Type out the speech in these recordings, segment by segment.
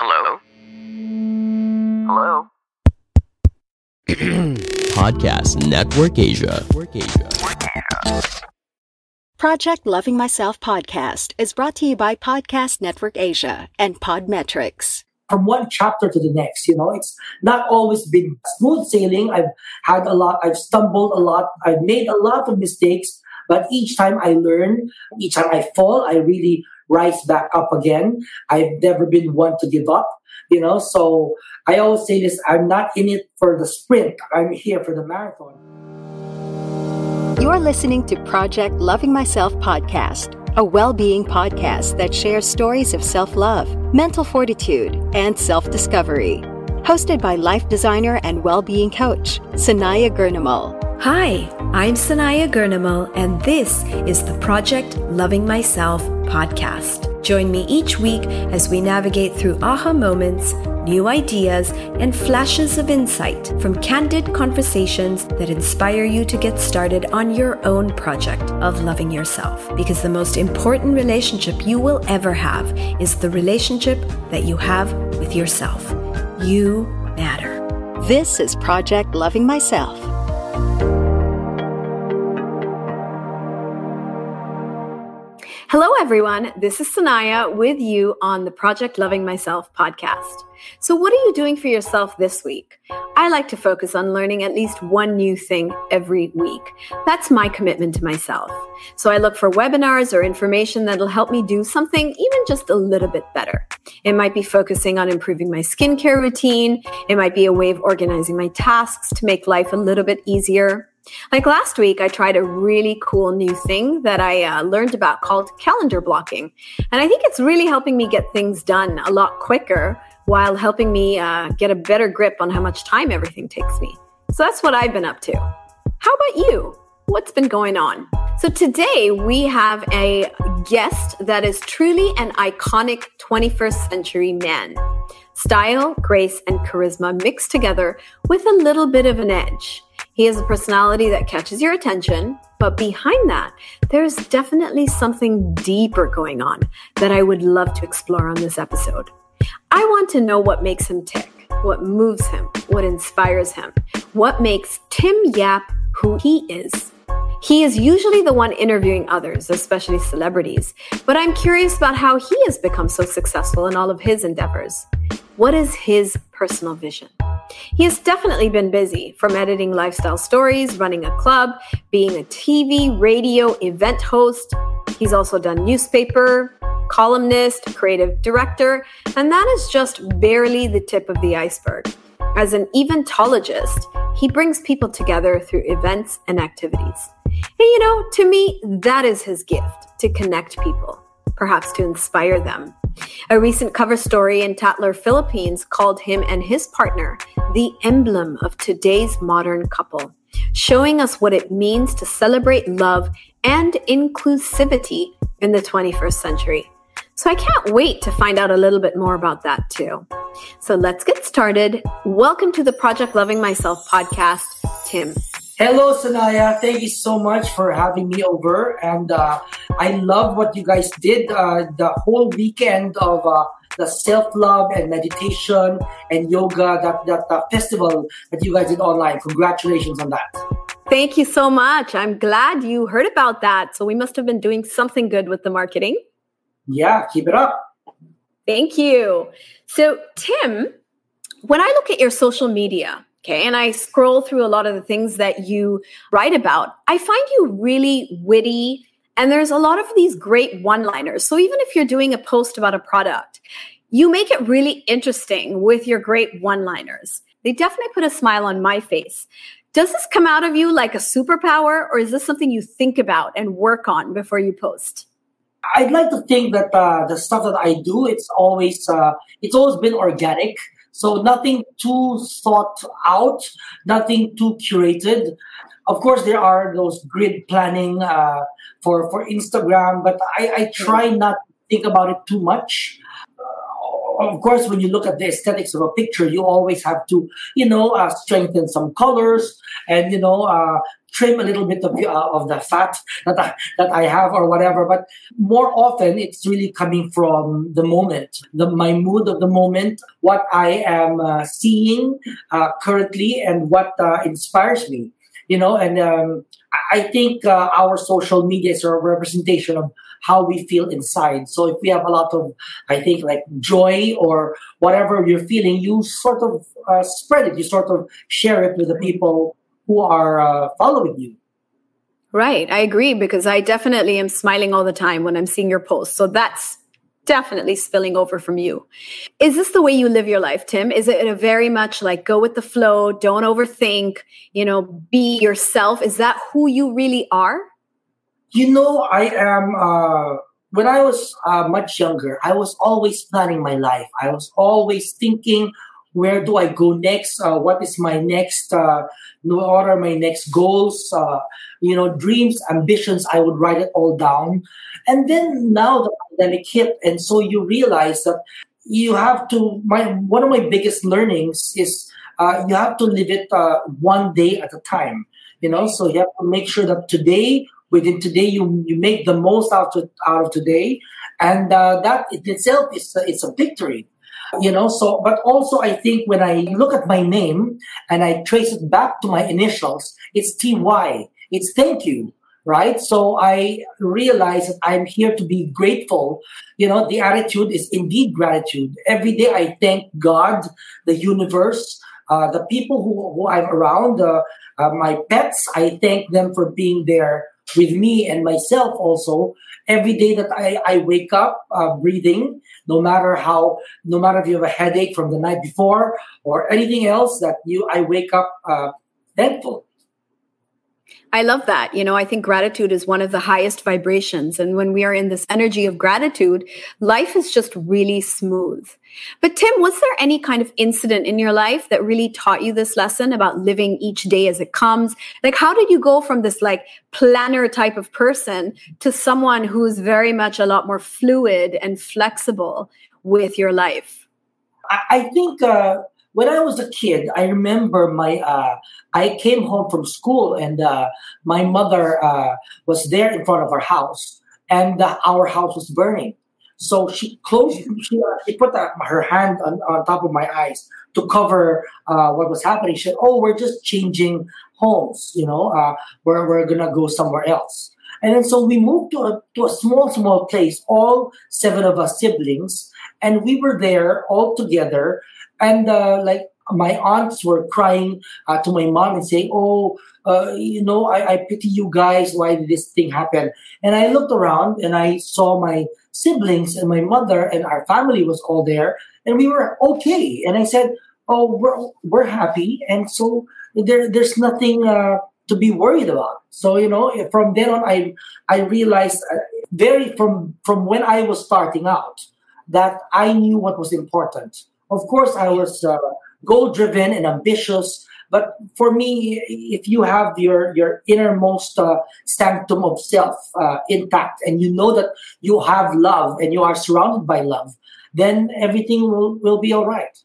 Hello? Hello? Podcast Network Asia. Project Loving Myself podcast is brought to you by Podcast Network Asia and Podmetrics. from one chapter to the next. You know, it's not always been smooth sailing. I've had a lot, I've stumbled a lot, I've made a lot of mistakes, but each time I learn, each time I fall, I really rise back up again. I've never been one to give up. You know, so I always say this I'm not in it for the sprint, I'm here for the marathon. You're listening to Project Loving Myself podcast, a well being podcast that shares stories of self love, mental fortitude, and self discovery. Hosted by life designer and well being coach, Sanaya Gurnamal. Hi, I'm Sanaya Gurnamal, and this is the Project Loving Myself podcast. Join me each week as we navigate through aha moments, new ideas, and flashes of insight from candid conversations that inspire you to get started on your own project of loving yourself. Because the most important relationship you will ever have is the relationship that you have with yourself. You matter. This is Project Loving Myself. Hello, everyone. This is Sanaya with you on the Project Loving Myself podcast. So, what are you doing for yourself this week? I like to focus on learning at least one new thing every week. That's my commitment to myself. So, I look for webinars or information that'll help me do something even just a little bit better. It might be focusing on improving my skincare routine, it might be a way of organizing my tasks to make life a little bit easier. Like last week, I tried a really cool new thing that I uh, learned about called calendar blocking. And I think it's really helping me get things done a lot quicker while helping me uh, get a better grip on how much time everything takes me. So that's what I've been up to. How about you? What's been going on? So today we have a guest that is truly an iconic 21st century man. Style, grace, and charisma mixed together with a little bit of an edge. He has a personality that catches your attention, but behind that, there's definitely something deeper going on that I would love to explore on this episode. I want to know what makes him tick, what moves him, what inspires him, what makes Tim Yap who he is. He is usually the one interviewing others, especially celebrities, but I'm curious about how he has become so successful in all of his endeavors. What is his personal vision? He has definitely been busy from editing lifestyle stories, running a club, being a TV, radio, event host. He's also done newspaper, columnist, creative director, and that is just barely the tip of the iceberg. As an eventologist, he brings people together through events and activities. And you know, to me, that is his gift to connect people, perhaps to inspire them. A recent cover story in Tatler, Philippines called him and his partner the emblem of today's modern couple, showing us what it means to celebrate love and inclusivity in the 21st century. So I can't wait to find out a little bit more about that too. So let's get started. Welcome to the Project Loving Myself podcast, Tim. Hello, Sanaya. Thank you so much for having me over. And uh, I love what you guys did uh, the whole weekend of uh, the self love and meditation and yoga, that, that uh, festival that you guys did online. Congratulations on that. Thank you so much. I'm glad you heard about that. So we must have been doing something good with the marketing. Yeah, keep it up. Thank you. So, Tim, when I look at your social media, okay, and I scroll through a lot of the things that you write about, I find you really witty and there's a lot of these great one liners. So, even if you're doing a post about a product, you make it really interesting with your great one liners. They definitely put a smile on my face. Does this come out of you like a superpower, or is this something you think about and work on before you post? I'd like to think that uh, the stuff that I do, it's always uh, it's always been organic. So nothing too thought out, nothing too curated. Of course, there are those grid planning uh, for for Instagram, but I, I try not to think about it too much of course, when you look at the aesthetics of a picture, you always have to, you know, uh, strengthen some colors and you know, uh, trim a little bit of, uh, of the fat that I, that I have or whatever. But more often, it's really coming from the moment, the my mood of the moment, what I am uh, seeing uh, currently, and what uh, inspires me. You know, and um, I think our social media is a representation of how we feel inside. So if we have a lot of, I think, like joy or whatever you're feeling, you sort of uh, spread it. You sort of share it with the people who are uh, following you. Right. I agree because I definitely am smiling all the time when I'm seeing your posts. So that's definitely spilling over from you. Is this the way you live your life, Tim? Is it a very much like go with the flow, don't overthink, you know, be yourself? Is that who you really are? You know, I am. Uh, when I was uh, much younger, I was always planning my life. I was always thinking, where do I go next? Uh, what is my next? Uh, what are my next goals? Uh, you know, dreams, ambitions. I would write it all down, and then now the pandemic hit, and so you realize that you have to. My one of my biggest learnings is uh, you have to live it uh, one day at a time. You know, so you have to make sure that today within today you you make the most out of out of today. And uh, that in itself is a, it's a victory you know? So but also i think when i look at my name and i trace it back to my initials it's ty it's thank you right? So i realize that i'm here to be grateful you know? The attitude is indeed gratitude. Every day i thank god the universe uh, the people who, who i'm around uh, uh, my pets. I thank them for being there with me and myself also every day that I, I wake up uh, breathing, no matter how, no matter if you have a headache from the night before or anything else that you, I wake up uh, thankful. I love that. You know, I think gratitude is one of the highest vibrations. And when we are in this energy of gratitude, life is just really smooth. But Tim, was there any kind of incident in your life that really taught you this lesson about living each day as it comes? Like, how did you go from this like planner type of person to someone who's very much a lot more fluid and flexible with your life? I think, uh, when I was a kid, I remember my uh, I came home from school and uh, my mother uh, was there in front of our house, and uh, our house was burning. So she closed. She, uh, she put her hand on, on, top of my eyes to cover uh, what was happening. She said, "Oh, we're just changing homes. You know, we're we're gonna go somewhere else." And then so we moved to a, to a small, small place, all seven of us siblings, and we were there all together and uh, like my aunts were crying uh, to my mom and saying, "Oh, uh, you know, I, I, pity you guys. Why did this thing happen?" And I looked around and I saw my siblings and my mother and our family was all there, and we were okay. And I said, "Oh, we're we're happy," and so there there's nothing uh, to be worried about. So you know, from then on, I I realized uh, very from from when I was starting out that I knew what was important of course, I was uh, goal driven and ambitious. But for me, if you have your your innermost uh, sanctum of self uh, intact, and you know that you have love and you are surrounded by love, then everything will, will be all right.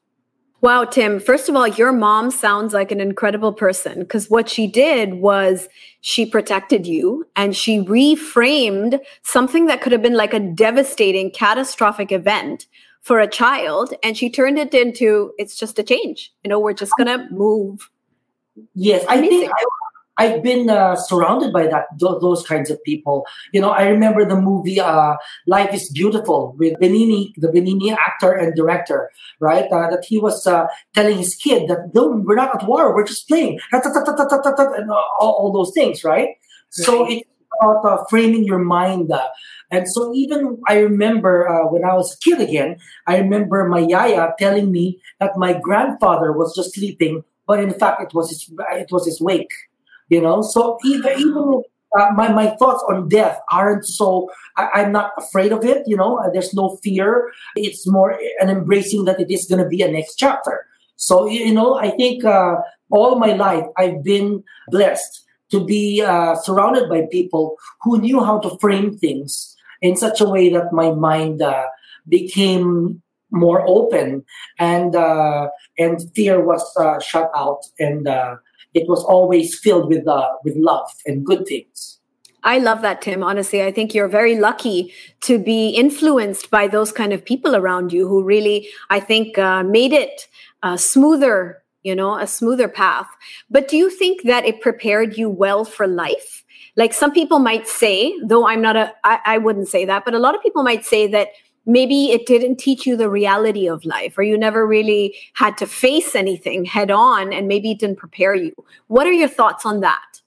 Wow, Tim, first of all, your mom sounds like an incredible person because what she did was she protected you and she reframed something that could have been like a devastating, catastrophic event for a child and she turned it into it's just a change. You know we're just gonna move. Yes i think I, have been uh, surrounded by that th- those kinds of people. You know i remember the movie uh, life is beautiful with Benigni the Benigni actor and director right? Uh, that he was uh, telling his kid that no we're not at war we're just playing. And all, all those things right? So it's about uh, framing your mind. Uh, and so even I remember uh, when I was a kid again, I remember my yaya telling me that my grandfather was just sleeping, but in fact it was his, it was his wake. You know, so even even uh, my, my thoughts on death aren't so I, am not afraid of it you know? There's no fear. It's more an embracing that it is going to be a next chapter. So you know i think uh, all my life i've been blessed to be uh, surrounded by people who knew how to frame things in such a way that my mind uh, became more open and uh, and fear was uh, shut out and it was always filled with with love and good things I love that, Tim. Honestly, I think you're very lucky to be influenced by those kind of people around you who really, I think, uh, made it uh, smoother, you know, a smoother path. But do you think that it prepared you well for life? Like some people might say, though I'm not a, I, I wouldn't say that, but a lot of people might say that maybe it didn't teach you the reality of life or you never really had to face anything head on and maybe it didn't prepare you. What are your thoughts on that?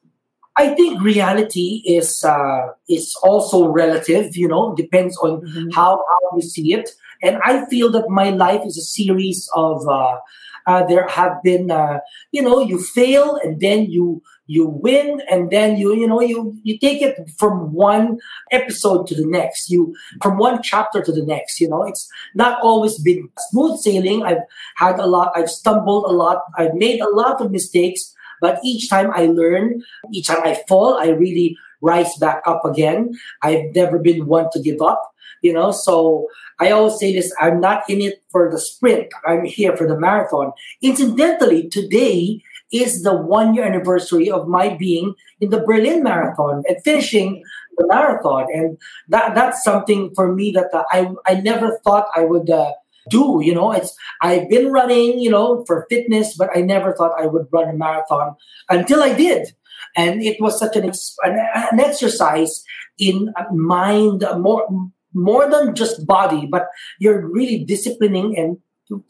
I think reality is uh, is also relative. You know, depends on mm-hmm. how how you see it. And I feel that my life is a series of. Uh, uh, there have been, uh, you know, you fail and then you you win and then you you know you you take it from one episode to the next you from one chapter to the next you know it's not always been smooth sailing i've had a lot i've stumbled a lot i've made a lot of mistakes but each time I learn, each time I fall, I really rise back up again. I've never been one to give up, you know. So I always say this I'm not in it for the sprint, I'm here for the marathon. Incidentally, today is the one year anniversary of my being in the Berlin Marathon and finishing the marathon. And that that's something for me that uh, I, I never thought I would. Uh, do. You know, it's I've been running, you know, for fitness, but I never thought I would run a marathon until I did, and it was such an an, exercise in mind more more than just body, but you're really disciplining and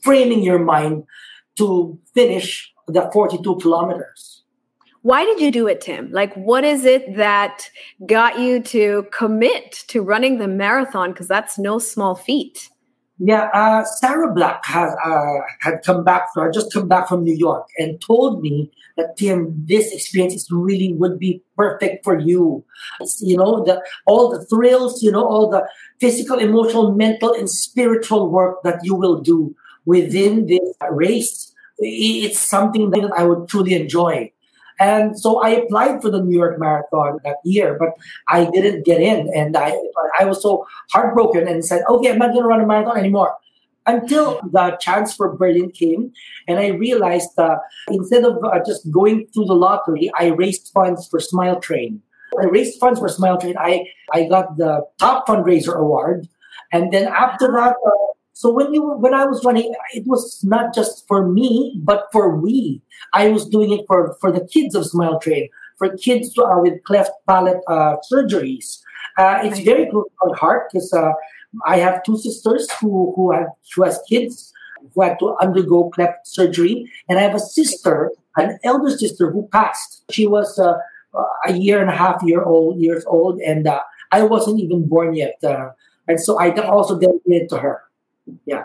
framing your mind to finish the 42 kilometers. Why did you do it, Tim? Like, what is it that got you to commit to running the marathon? Because that's no small feat. Yeah, uh, Sarah Black has uh, had come back. From, just come back from New York and told me that Tim, this experience is really would be perfect for you. It's, you know, the all the thrills, you know, all the physical, emotional, mental, and spiritual work that you will do within this race. It's something that I would truly enjoy. And so I applied for the New York Marathon that year, but I didn't get in. And I, I was so heartbroken and said, okay, I'm not going to run a marathon anymore. Until the chance for Berlin came, and I realized that instead of uh, just going through the lottery, I raised funds for Smile Train. I raised funds for Smile Train. I, I got the top fundraiser award. And then after that, uh, so when you when I was running, it was not just for me, but for we. I was doing it for for the kids of Smile Train, for kids uh, with cleft palate uh, surgeries. Uh, it's very close to my heart because uh, I have two sisters who who have who has kids who had to undergo cleft surgery, and I have a sister, an elder sister who passed. She was uh, a year and a half year old years old, and uh, I wasn't even born yet, and so I also dedicated to her yeah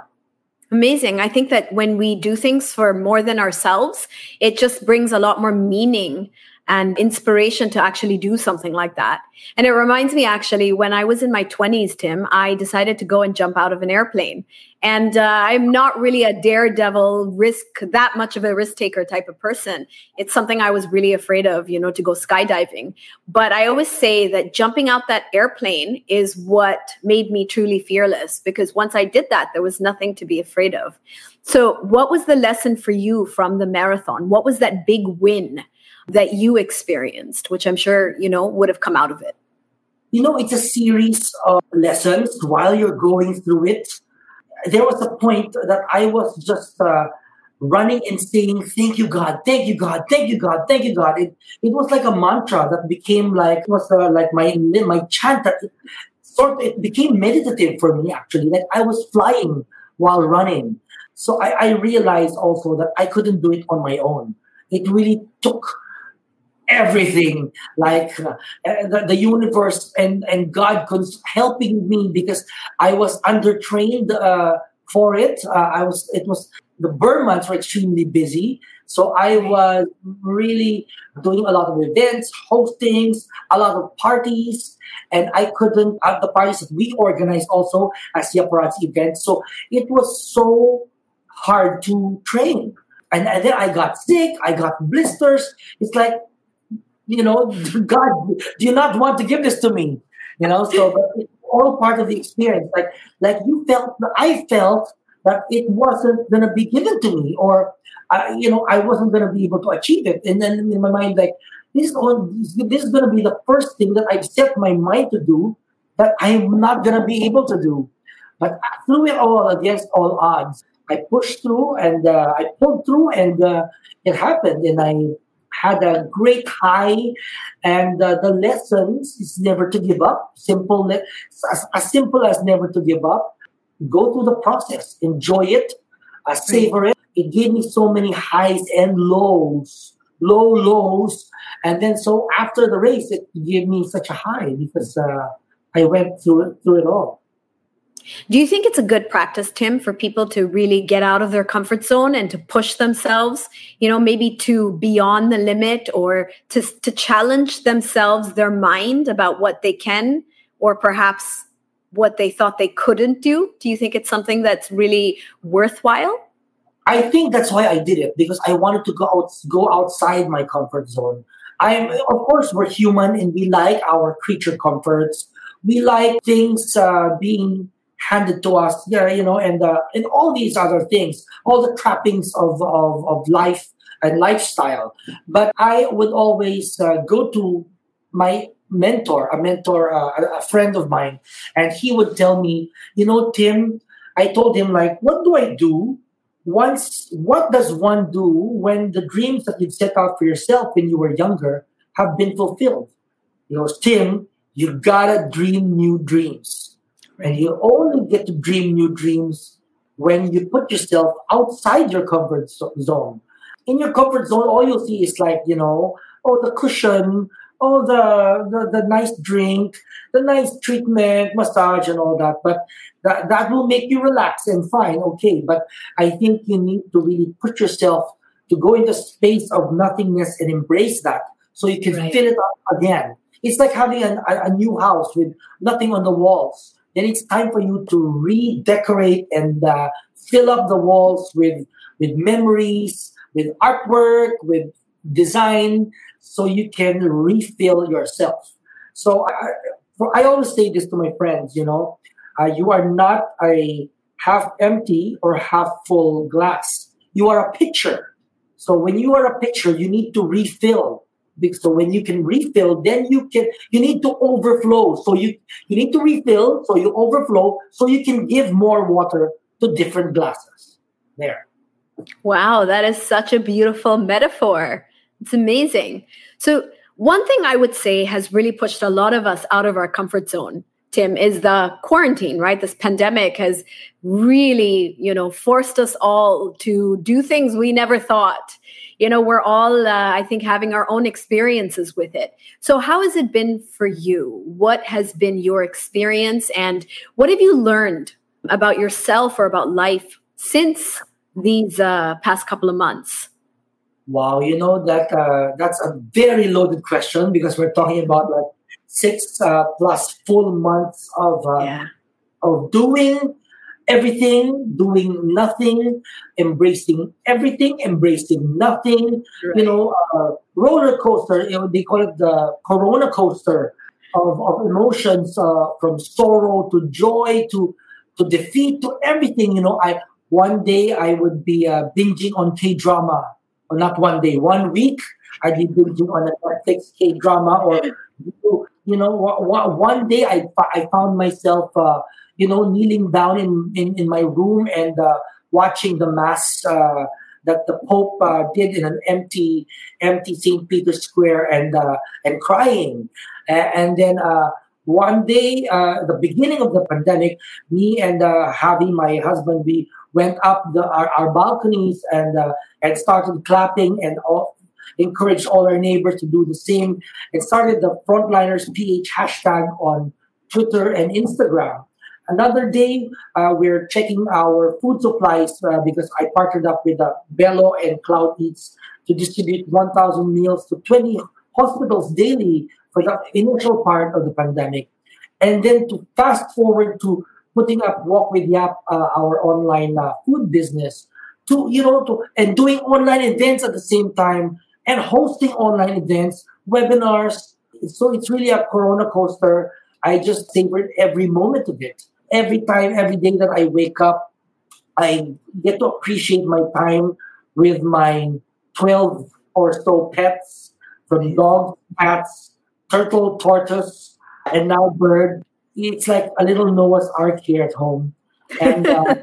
Amazing. I think that when we do things for more than ourselves, it just brings a lot more meaning and inspiration to actually do something like that. And it reminds me actually, when I was in my 20s, Tim, I decided to go and jump out of an airplane. And uh, I'm not really a daredevil, risk that much of a risk taker type of person. It's something I was really afraid of, you know, to go skydiving. But I always say that jumping out that airplane is what made me truly fearless because once I did that, there was nothing to be afraid of. So, what was the lesson for you from the marathon? What was that big win that you experienced, which I'm sure, you know, would have come out of it? You know, it's a series of lessons while you're going through it. There was a point that I was just uh, running and saying, Thank you, God, thank you, God, thank you, God, thank you, God. It, it was like a mantra that became like, was uh, like my, my chant that it, sort of, it became meditative for me actually. Like I was flying while running. So I, I realized also that I couldn't do it on my own. It really took everything like uh, the, the, universe and and god was helping me because i was undertrained uh, for it uh, i was it was the Ber months were extremely busy So I was really doing a lot of events, hostings, a lot of parties, and I couldn't at the parties that we organized also as Yaparazzi event. So it was so hard to train. And, and then I got sick, I got blisters. It's like, you know, God, do you not want to give this to me? You know, so it's all part of the experience. Like, like you felt, I felt that it wasn't going to be given to me, or I, you know, I wasn't going to be able to achieve it. And then in my mind, like, this is, this is going to be the first thing that I've set my mind to do that I'm not going to be able to do. But through it all, against all odds, I pushed through and uh, I pulled through, and uh, it happened. And I had a great high. And uh, the lessons is never to give up. Simple, le- as, as simple as never to give up. Go through the process, enjoy it, uh, savor it. It gave me so many highs and lows, low lows, and then so after the race, it gave me such a high because uh, I went through through it all. Do you think it's a good practice, Tim, for people to really get out of their comfort zone and to push themselves, you know, maybe to beyond the limit or to, to challenge themselves, their mind about what they can or perhaps what they thought they couldn't do? Do you think it's something that's really worthwhile? I think that's why I did it because I wanted to go out, go outside my comfort zone. I'm, of course, we're human and we like our creature comforts. We like things uh, being handed to us, yeah, you know, and uh, and all these other things, all the trappings of of, of life and lifestyle. But I would always uh, go to my mentor, a mentor, uh, a friend of mine, and he would tell me, you know, Tim, I told him like, what do I do? Once, what does one do when the dreams that you've set out for yourself when you were younger have been fulfilled? You know, Tim, you gotta dream new dreams and you only get to dream new dreams when you put yourself outside your comfort zone. In your comfort zone, all you'll see is like, you know, oh, the cushion, oh, the, the, the nice drink, the nice treatment, massage, and all that. But that, that will make you relax and fine, okay. But I think you need to really put yourself to go into space of nothingness and embrace that so you can right. fill it up again. It's like having a, a new house with nothing on the walls then it's time for you to redecorate and uh, fill up the walls with with memories, with artwork, with design, so you can refill yourself. So I, I always say this to my friends, you know, uh, you are not a half empty or half full glass. You are a pitcher. So when you are a pitcher, you need to refill so when you can refill then you can you need to overflow. So you you need to refill so you overflow so you can give more water to different glasses. There. Wow that is such a beautiful metaphor. It's amazing. So one thing i would say has really pushed a lot of us out of our comfort zone tim is the quarantine right? This pandemic has really you know forced us all to do things we never thought you know we're all uh, i think having our own experiences with it. So how has it been for you? What has been your experience? And what have you learned about yourself or about life since these uh, past couple of months? Wow you know that uh, that's a very loaded question because we're talking about like six uh, plus full months of uh, yeah. of doing everything, doing nothing, embracing everything, embracing nothing. Right. You know, uh, roller coaster. You know, they call it the Corona coaster of, of emotions, uh, from sorrow to joy to to defeat to everything. You know, I one day I would be uh, binging on K drama, or not one day, one week I'd be binging on a Netflix K drama, or you know, one day I I found myself. You know, kneeling down in, in, in my room and uh, watching the mass uh, that the Pope uh, did in an empty, empty St. Peter's Square and uh, and crying. and then uh, one day, uh, the beginning of the pandemic, me and Javi, my husband, we went up the, our, our balconies and and started clapping and all, encouraged all our neighbors to do the same and started the frontliners ph hashtag on twitter and instagram Another day, uh, we're checking our food supplies uh, because I partnered up with uh, Bello and Cloud Eats to distribute 1,000 meals to 20 hospitals daily for the initial part of the pandemic. And then to fast forward to putting up Wok with Yap, uh, our online uh, food business, to you know, to and doing online events at the same time and hosting online events, webinars. So it's really a Corona coaster. I just savored every moment of it. Every time, every day that I wake up, I get to appreciate my time with my 12 or so pets, from dogs, cats, turtle, tortoise, and now bird. It's like a little Noah's Ark here at home. And uh,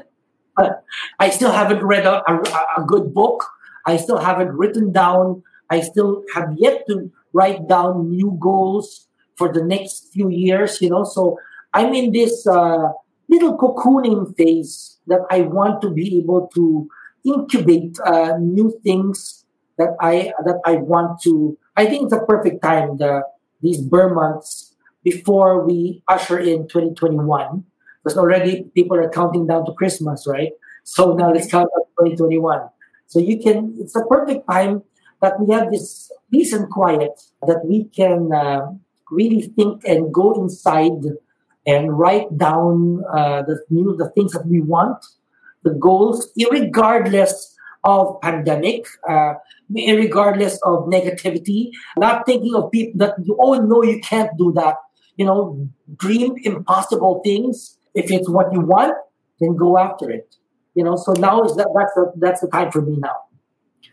I still haven't read a, a, a good book. I still haven't written down. I still have yet to write down new goals for the next few years, you know. So I'm in this uh, little cocooning phase that I want to be able to incubate uh, new things that I that I want to. I think it's a perfect time the these Ber months before we usher in 2021 because already people are counting down to Christmas, right? So now let's count up 2021. So you can. It's a perfect time that we have this peace and quiet that we can uh, really think and go inside and write down uh, the new the things that we want, the goals, regardless of pandemic, uh, regardless of negativity, not thinking of people that you, oh no, you can't do that. You know, dream impossible things. If it's what you want, then go after it. You know, so now is that that's the that's the time for me now.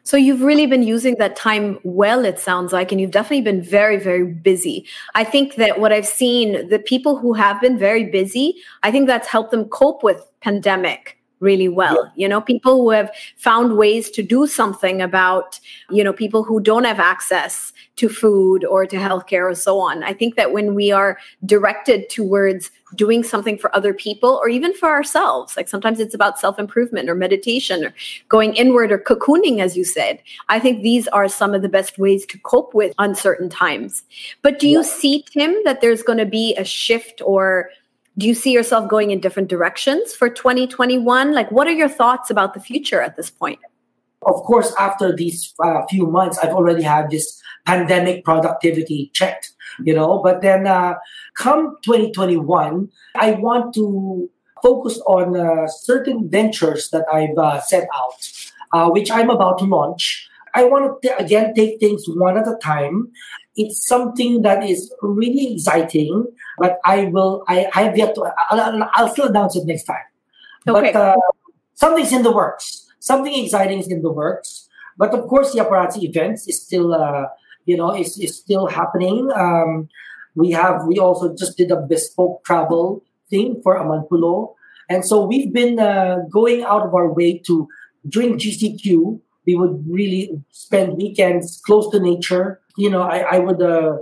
So you've really been using that time well, it sounds like, and you've definitely been very, very busy. I think that what I've seen, the people who have been very busy, I think that's helped them cope with pandemic really well. Yeah. you know people who have found ways to do something about you know people who don't have access to food or to healthcare or so on. I think that when we are directed towards doing something for other people or even for ourselves like sometimes it's about self-improvement or meditation or going inward or cocooning as you said i think these are some of the best ways to cope with uncertain times. But do you see tim that there's going to be a shift or do you see yourself going in different directions for 2021 like what are your thoughts about the future at this point? Of course after these uh, few months i've already had this pandemic productivity checked you know but then uh, come 2021 i want to focus on uh, certain ventures that i've uh, set out uh, which i'm about to launch. I want to again take things one at a time. It's something that is really exciting, but I will, I, I have yet to, I'll, I'll still announce it next time. Okay. But uh, something's in the works. Something exciting is in the works. But of course, the Yaparazzi events is still, uh, you know, is, is still happening. Um, we have, we also just did a bespoke travel thing for Amanpulo. And so we've been uh, going out of our way to, during GCQ, we would really spend weekends close to nature, you know, I, I would, uh,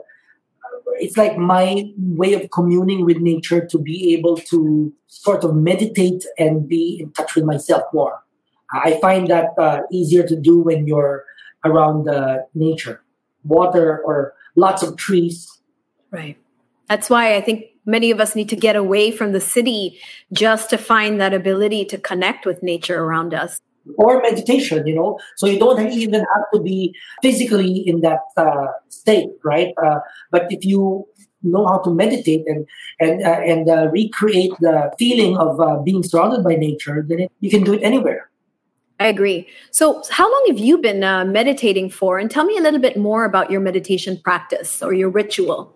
it's like my way of communing with nature to be able to sort of meditate and be in touch with myself more. I find that uh, easier to do when you're around uh, nature, water, or lots of trees. Right. That's why I think many of us need to get away from the city just to find that ability to connect with nature around us or meditation, you know. So you don't even have to be physically in that uh, state, right? Uh, but if you know how to meditate and and uh, and uh, recreate the feeling of uh, being surrounded by nature, then it, you can do it anywhere. I agree. So, how long have you been uh, meditating for? And tell me a little bit more about your meditation practice or your ritual.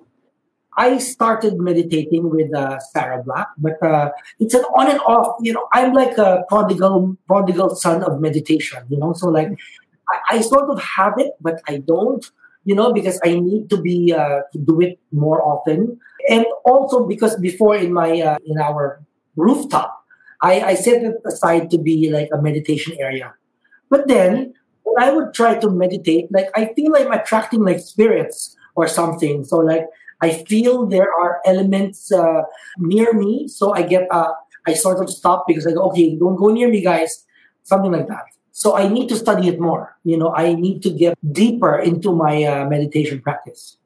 I started meditating with uh, Sarah Black, but uh, it's an on and off. You know, I'm like a prodigal, prodigal son of meditation. You know, so like I, I sort of have it, but I don't. You know, because I need to be uh, to do it more often, and also because before in my uh, in our rooftop, I, I set it aside to be like a meditation area. But then when I would try to meditate, like I feel like I'm attracting like spirits or something. So like I feel there are elements uh, near me, so I get uh, I sort of stop because I go, okay, don't go near me, guys, something like that. So I need to study it more. You know, I need to get deeper into my uh, meditation practice.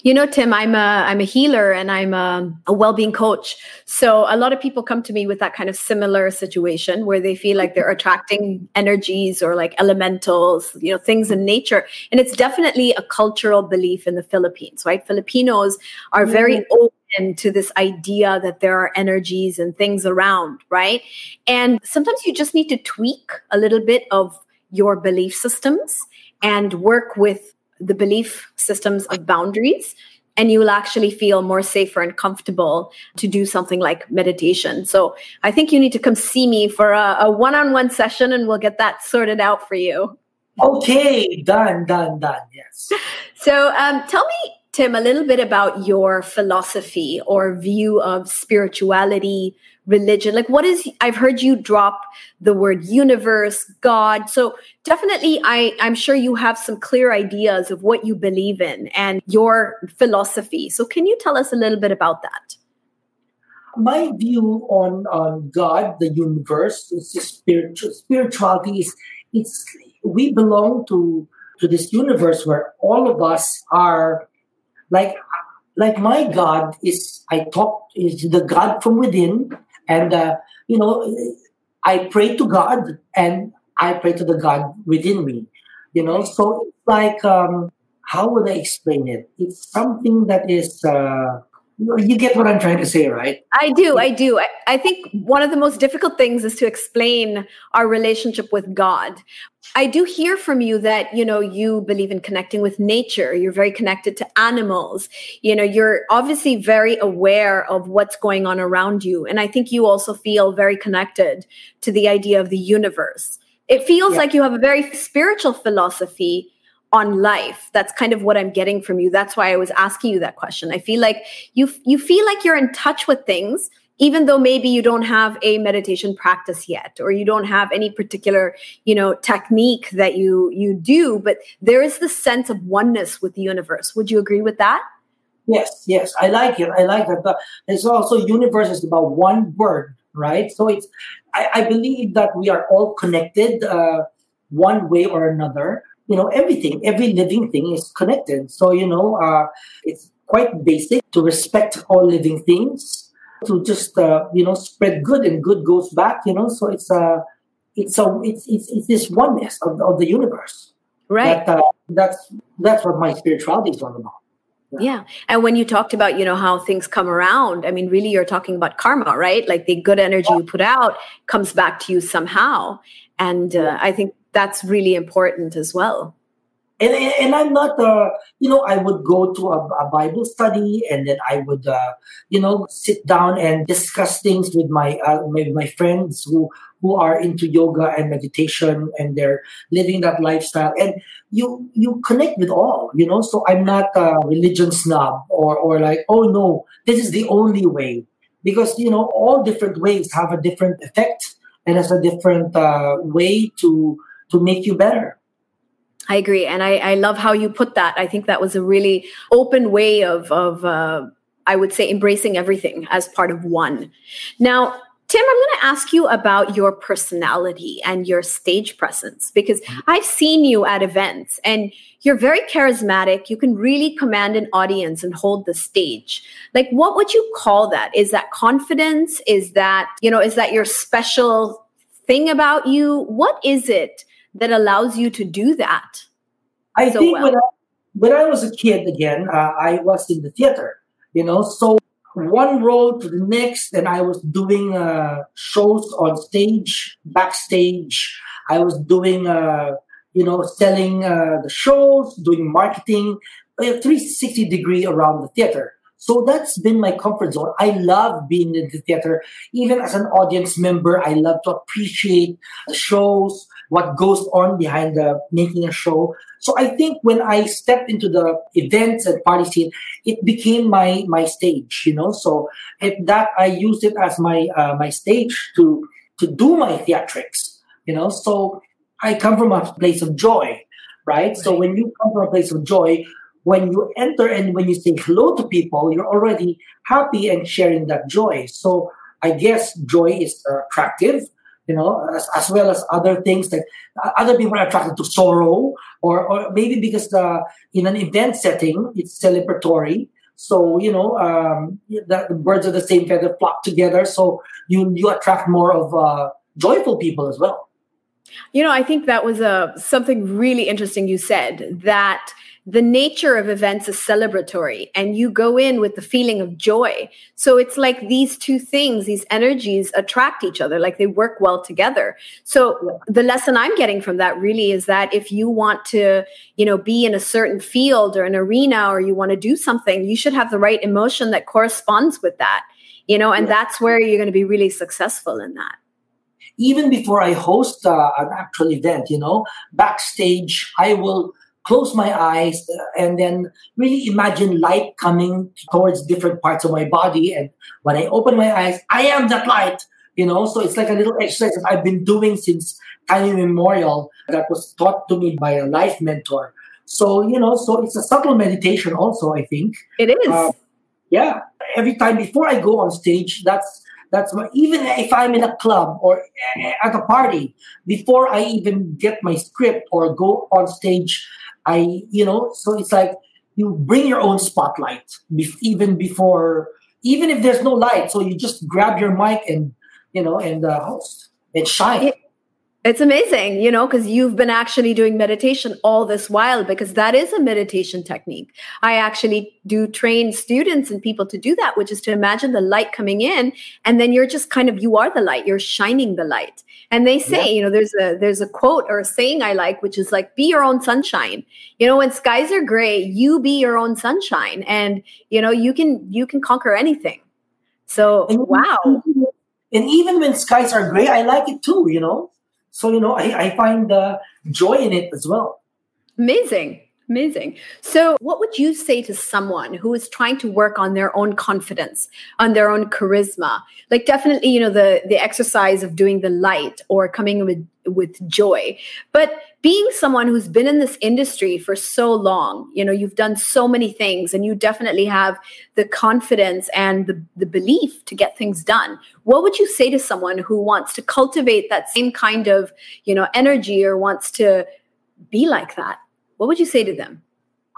You know, Tim, I'm a I'm a healer and I'm a, a well-being coach. So a lot of people come to me with that kind of similar situation where they feel like they're attracting energies or like elementals, you know, things in nature. And it's definitely a cultural belief in the Philippines, right? Filipinos are very mm-hmm. open to this idea that there are energies and things around, right? And sometimes you just need to tweak a little bit of your belief systems and work with the belief systems of boundaries and you will actually feel more safer and comfortable to do something like meditation. So I think you need to come see me for a, a one-on-one session and we'll get that sorted out for you. Okay, done, done, done. Yes. So um, tell me, Tim, a little bit about your philosophy or view of spirituality, religion? Like what is i've heard you drop the word universe god. So definitely i i'm sure you have some clear ideas of what you believe in and your philosophy. So can you tell us a little bit about that? My view on on god the universe is spiritual spirituality is it's we belong to to this universe where all of us are like like my god is i talk is the god from within and, uh, you know, I pray to God and I pray to the God within me, you know. So it's like, um, how would I explain it? It's something that is, uh, you get what I'm trying to say, right? I do. I do. I, I think one of the most difficult things is to explain our relationship with God. I do hear from you that, you know, you believe in connecting with nature. You're very connected to animals. You know, you're obviously very aware of what's going on around you. And I think you also feel very connected to the idea of the universe. It feels yeah. like you have a very spiritual philosophy on life. That's kind of what i'm getting from you. That's why i was asking you that question. I feel like you you feel like you're in touch with things even though maybe you don't have a meditation practice yet or you don't have any particular you know technique that you you do but there is this sense of oneness with the universe. Would you agree with that? Yes yes. I like it. I like it. But it's also universe is about one word right? So it's i, I believe that we are all connected uh, one way or another you know everything every living thing is connected so you know uh, it's quite basic to respect all living things to just uh, you know spread good and good goes back you know so it's a uh, it's a it's it's, it's this oneness of, of the universe right that, uh, that's that's what my spirituality is all about yeah. yeah. And when you talked about, you know, how things come around, I mean, really you're talking about karma, right? Like the good energy you put out comes back to you somehow. And uh, I think that's really important as well. And, and I'm not, uh, you know, I would go to a, a Bible study and then I would, uh, you know, sit down and discuss things with my, uh, with my friends who, who are into yoga and meditation and they're living that lifestyle. And you, you connect with all, you know, so I'm not a religion snob or, or like, oh no, this is the only way because, you know, all different ways have a different effect and has a different uh, way to, to make you better. I agree, and I, I love how you put that. I think that was a really open way of of uh, I would say embracing everything as part of one. Now, Tim, I'm going to ask you about your personality and your stage presence because mm-hmm. I've seen you at events and you're very charismatic. You can really command an audience and hold the stage. Like, what would you call that? Is that confidence? Is that, you know, is that your special thing about you? What is it that allows you to do that? I so think well? when, I, when I was a kid, again, uh, I was in the theater, you know, so one role to the next, and I was doing uh, shows on stage, backstage. I was doing, uh, you know, selling uh, the shows, doing marketing, a 360 degree around the theater. So that's been my comfort zone. I love being in the theater. Even as an audience member, I love to appreciate shows, what goes on behind the making a show. So I think when I stepped into the events and party scene, it became my my stage, you know. So at that I used it as my uh, my stage to to do my theatrics, you know. So I come from a place of joy, right? right? So when you come from a place of joy, when you enter and when you say hello to people, you're already happy and sharing that joy. So I guess joy is attractive, you know, as, as well as other things that uh, other people are attracted to sorrow, or, or maybe because the, in an event setting, it's celebratory. So, you know, um, the, the birds of the same feather flock together. So you, you attract more of uh, joyful people as well. You know, I think that was a uh, something really interesting you said that the nature of events is celebratory and you go in with the feeling of joy. So it's like these two things, these energies attract each other, like they work well together. So the lesson I'm getting from that really is that if you want to, you know, be in a certain field or an arena or you want to do something, you should have the right emotion that corresponds with that. You know, and that's where you're going to be really successful in that even before I host uh, an actual event, you know, backstage, I will close my eyes and then really imagine light coming towards different parts of my body. And when I open my eyes, I am that light, you know. So it's like a little exercise that I've been doing since time immemorial that was taught to me by a life mentor. So, you know, so it's a subtle meditation also, I think. It is. Uh, yeah. Every time before I go on stage, that's that's my, even if I'm in a club or at a party, before I even get my script or go on stage, I, you know, so it's like you bring your own spotlight even before, even if there's no light. So you just grab your mic and, you know, and uh, host and shine. It's amazing, you know, because you've been actually doing meditation all this while because that is a meditation technique. I actually do train students and people to do that, which is to imagine the light coming in and then you're just kind of you are the light, you're shining the light. And they say, yeah. you know, there's a there's a quote or a saying I like, which is like, be your own sunshine. You know, when skies are gray, you be your own sunshine. And you know, you can you can conquer anything. So wow. And even when skies are gray, I like it too, you know so, you know, I, I find the joy in it as well. Amazing. Amazing. So, what would you say to someone who is trying to work on their own confidence, on their own charisma? Like, definitely, you know, the the exercise of doing the light or coming with with joy. But being someone who's been in this industry for so long, you know, you've done so many things, and you definitely have the confidence and the the belief to get things done. What would you say to someone who wants to cultivate that same kind of, you know, energy or wants to be like that? what would you say to them?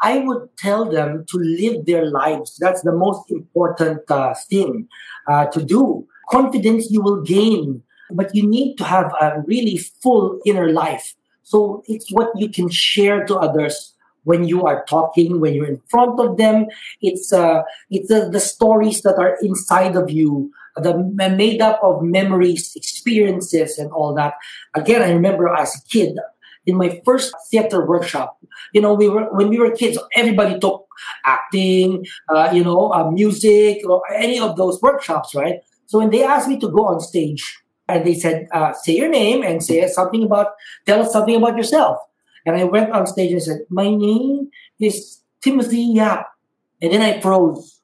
I would tell them to live their lives. That's the most important uh, thing uh, to do. Confidence you will gain, but you need to have a really full inner life. So it's what you can share to others when you are talking, when you're in front of them. It's uh, it's the stories that are inside of you, the made up of memories, experiences, and all that. Again, I remember as a kid, in my first theater workshop, you know, we were when we were kids, everybody took acting, uh, you know, uh, music, or any of those workshops, right? So when they asked me to go on stage, and they said, uh, "Say your name and say something about, tell us something about yourself," and I went on stage and said, "My name is Timothy Yap," and then I froze,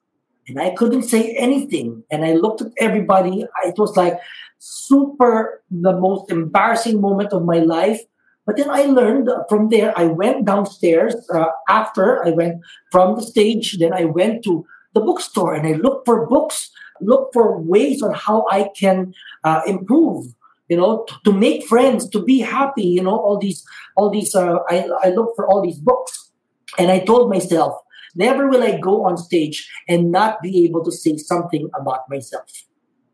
and I couldn't say anything, and I looked at everybody. It was like super the most embarrassing moment of my life but then I learned from there. I went downstairs uh, after I went from the stage. Then I went to the bookstore and I looked for books, look for ways on how I can uh, improve. You know, to, make friends, to be happy. You know, all these, all these. Uh, I I look for all these books, and I told myself, never will I go on stage and not be able to say something about myself.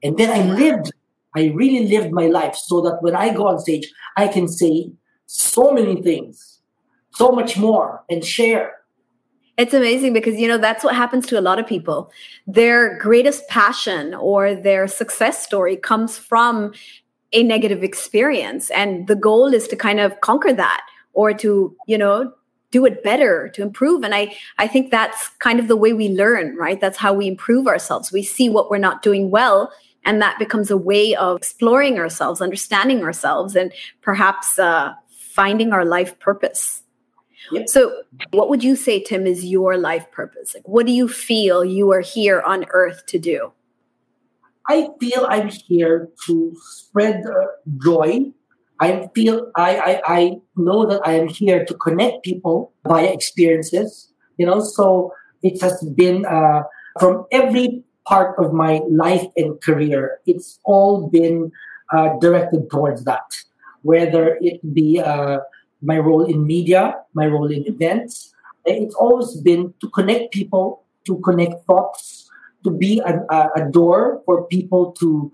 And then I lived. I really lived my life so that when I go on stage, I can say so many things, so much more, and share. It's amazing because, you know, that's what happens to a lot of people. Their greatest passion or their success story comes from a negative experience. And the goal is to kind of conquer that or to, you know, do it better to improve and i i think that's kind of the way we learn right that's how we improve ourselves we see what we're not doing well and that becomes a way of exploring ourselves understanding ourselves and perhaps uh, finding our life purpose. Yep. So, what would you say, Tim, is your life purpose? Like, what do you feel you are here on earth to do? I feel I'm here to spread uh, joy. I feel I, I I know that I am here to connect people via experiences. You know, so it has been uh, from every part of my life and career. It's all been uh, directed towards that, whether it be uh, my role in media, my role in events. It's always been to connect people, to connect thoughts, to be a, a door for people to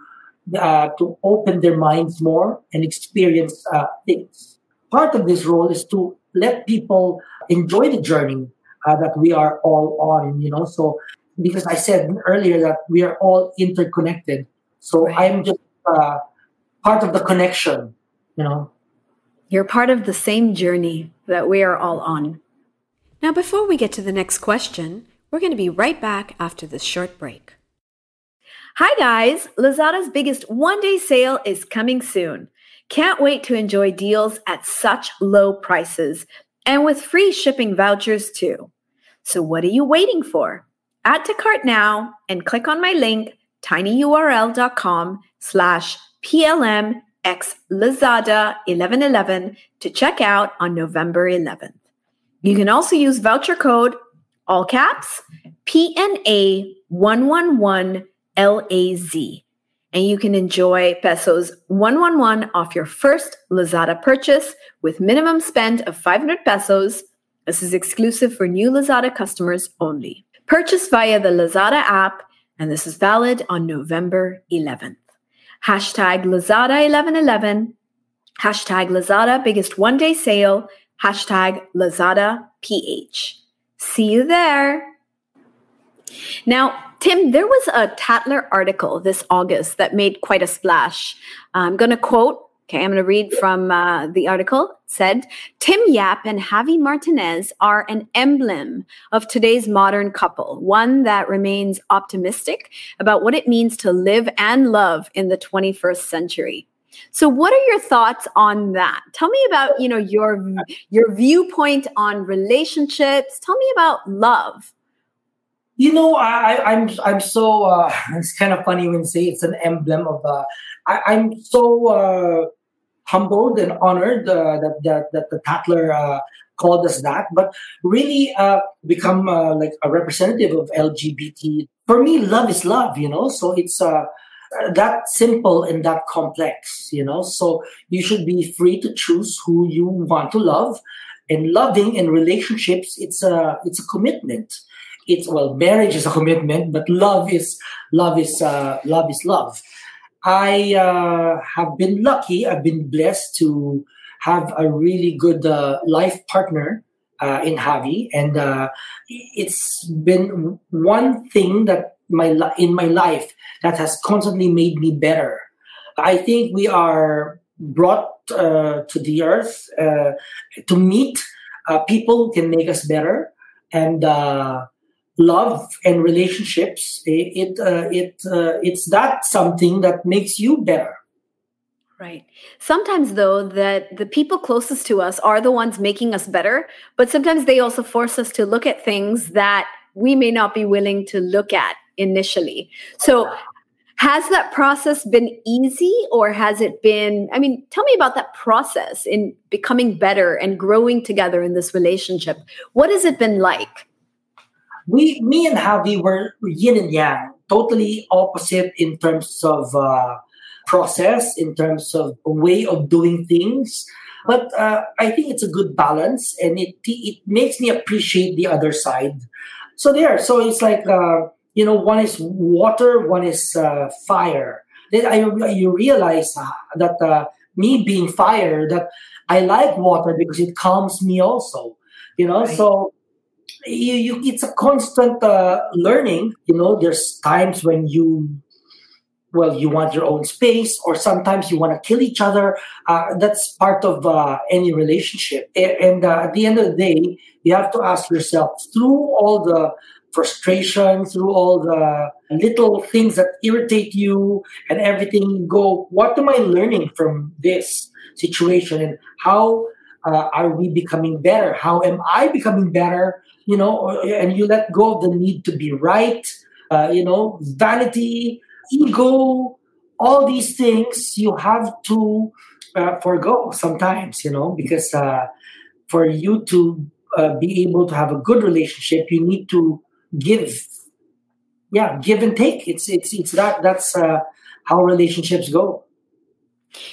uh, to open their minds more and experience uh, things. Part of this role is to let people enjoy the journey uh, that we are all on. You know, so because I said earlier that we are all interconnected, so right. I'm just uh, part of the connection. You know, you're part of the same journey that we are all on. Now, before we get to the next question, we're going to be right back after this short break. Hi, guys. Lazada's biggest one day sale is coming soon. Can't wait to enjoy deals at such low prices and with free shipping vouchers too. So, what are you waiting for? Add to cart now and click on my link tinyurl.com slash plmx lazada 1111 to check out on November 11th. You can also use voucher code all caps PNA 111 LAZ. And you can enjoy pesos 111 off your first Lazada purchase with minimum spend of 500 pesos. This is exclusive for new Lazada customers only. Purchase via the Lazada app, and this is valid on November 11th. Hashtag Lazada 1111, hashtag Lazada biggest one day sale, hashtag Lazada PH. See you there. Now, Tim, there was a Tatler article this August that made quite a splash. I'm going to quote, okay, I'm going to read from uh, the article. It said, Tim Yap and Javi Martinez are an emblem of today's modern couple, one that remains optimistic about what it means to live and love in the 21st century. So what are your thoughts on that? Tell me about, you know, your your viewpoint on relationships. Tell me about love. You know, I, I'm I'm so uh, it's kind of funny when you say it's an emblem of. Uh, I, am so uh, humbled and honored uh, that, that that the Tatler uh, called us that, but really uh, become uh, like a representative of LGBT. For me, love is love, you know. So it's uh, that simple and that complex, you know. So you should be free to choose who you want to love, and loving in relationships, it's a it's a commitment it's well marriage is a commitment but love is love is uh, love is love i uh, have been lucky i've been blessed to have a really good uh, life partner uh, in Javi, and uh, it's been one thing that my in my life that has constantly made me better. I think we are brought uh, to the earth to meet people who can make us better, and love and relationships it it, uh, it uh, it's that something that makes you better. Right. Sometimes though that the people closest to us are the ones making us better but sometimes they also force us to look at things that we may not be willing to look at initially. So has that process been easy or has it been i mean tell me about that process in becoming better and growing together in this relationship. What has it been like we, me and Javi were yin and yang, totally opposite in terms of uh, process, in terms of way of doing things. But uh, I think it's a good balance, and it it makes me appreciate the other side. So there, so it's like uh, you know, one is water, one is uh, fire. Then I you realize uh, that uh, me being fire, that I like water because it calms me also. You know, right. so you, you it's a constant uh, learning you know there's times when you well you want your own space or sometimes you want to kill each other uh, that's part of uh, any relationship. And uh, at the end of the day you have to ask yourself through all the frustration through all the little things that irritate you and everything go what am i learning from this situation? And how uh, are we becoming better how am i becoming better you know, and you let go of the need to be right, uh, you know, vanity, ego, all these things you have to uh, forego sometimes, you know, because uh, for you to uh, be able to have a good relationship, you need to give. Yeah, give and take. It's it's it's that that's uh, how relationships go.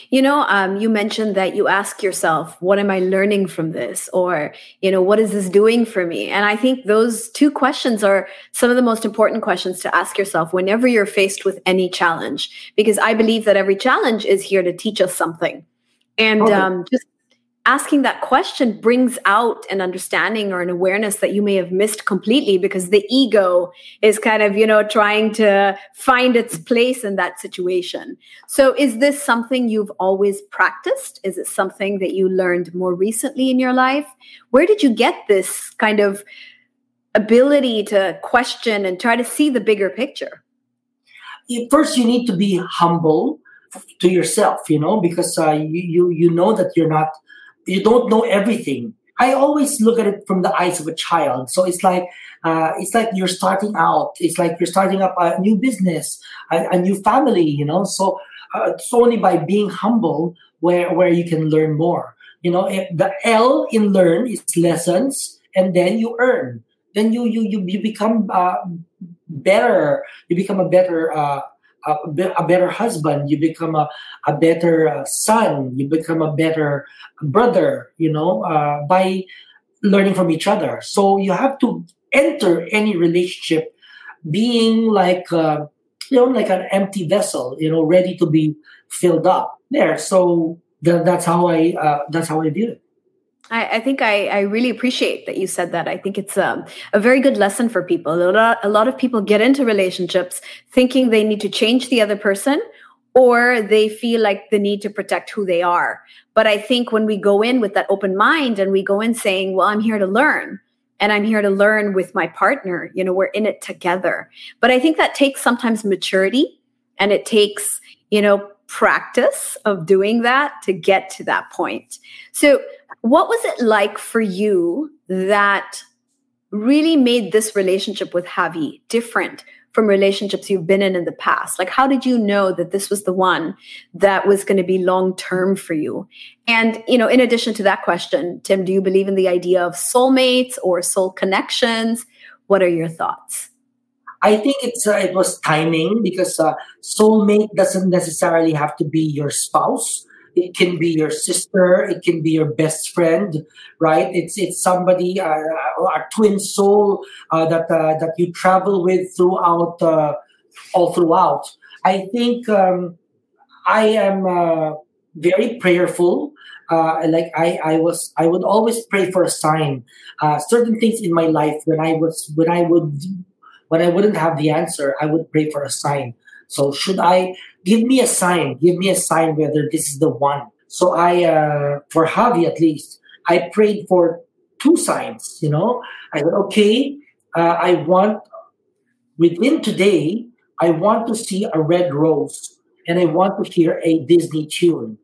You know, um, you mentioned that you ask yourself, what am I learning from this? Or, you know, what is this doing for me? And I think those two questions are some of the most important questions to ask yourself whenever you're faced with any challenge, because I believe that every challenge is here to teach us something. And okay. um, just asking that question brings out an understanding or an awareness that you may have missed completely because the ego is kind of you know trying to find its place in that situation. So is this something you've always practiced? Is it something that you learned more recently in your life? Where did you get this kind of ability to question and try to see the bigger picture? First you need to be humble to yourself you know because uh, you, you you know that you're not you don't know everything. I always look at it from the eyes of a child. So it's like uh, it's like you're starting out. It's like you're starting up a new business, a, a new family. You know, so uh, it's only by being humble where where you can learn more. You know, the L in learn is lessons, and then you earn. Then you you you, you become uh, better. You become a better a, a better husband you become a, a better uh, son you become a better brother you know uh, by learning from each other. So you have to enter any relationship being like uh, you know like an empty vessel you know ready to be filled up. There so th- that's how i uh, that's how i view it I, I, think I, I, really appreciate that you said that. I think it's um, a very good lesson for people. A lot, a lot of people get into relationships thinking they need to change the other person or they feel like the need to protect who they are. But I think when we go in with that open mind and we go in saying, well, I'm here to learn and I'm here to learn with my partner, you know, we're in it together. But I think that takes sometimes maturity and it takes, you know, practice of doing that to get to that point. So, what was it like for you that really made this relationship with Javi different from relationships you've been in in the past? Like, how did you know that this was the one that was going to be long term for you? And, you know, in addition to that question, Tim, do you believe in the idea of soulmates or soul connections? What are your thoughts? I think it's uh, it was timing because uh, soulmate doesn't necessarily have to be your spouse. It can be your sister. It can be your best friend, right? It's it's somebody, uh, a twin soul uh, that uh, that you travel with throughout, uh, all throughout. I think um, I am uh, very prayerful. Uh, like I, I was, I would always pray for a sign. certain things in my life when I was, when I would, when I wouldn't have the answer, I would pray for a sign. So should I give me a sign? Give me a sign whether this is the one. So I, uh, for Javi at least, I prayed for two signs. You know, I said, okay, uh, I want within today, I want to see a red rose, and I want to hear a Disney tune.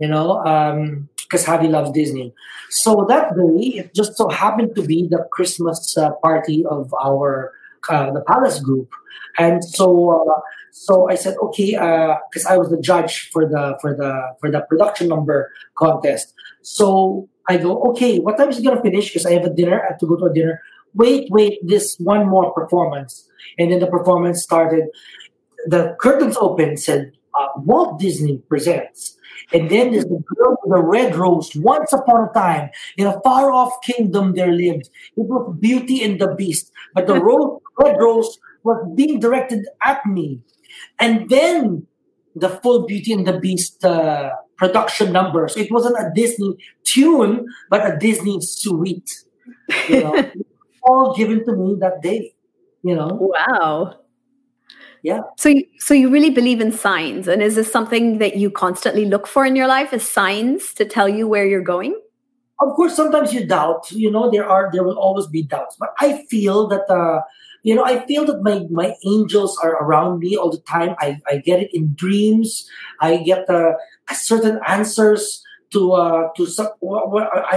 You know, because um, Javi loves Disney. So that day, it just so happened to be the Christmas uh, party of our uh, the Palace Group, and so uh, so I said, okay, because uh, I was the judge for the for the for the production number contest. So I go, okay, what time is it gonna finish? Because I have a dinner. I have to go to a dinner. Wait, wait, this one more performance, and then the performance started. The curtains opened. Said uh, Walt Disney presents. And then there's the girl with the red rose. Once upon a time, in a far off kingdom, there lived. It was Beauty and the Beast. But the rose, red rose was being directed at me. And then the full Beauty and the Beast uh, production numbers. It wasn't a Disney tune, but a Disney suite. You know, all given to me that day. You know. Wow. Yeah. So, you, so you really believe in signs, and is this something that you constantly look for in your life? Is signs to tell you where you're going? Of course, sometimes you doubt. You know, there are there will always be doubts, but I feel that. Uh, you know, I feel that my, my angels are around me all the time. I, I get it in dreams. I get uh, certain answers to uh, to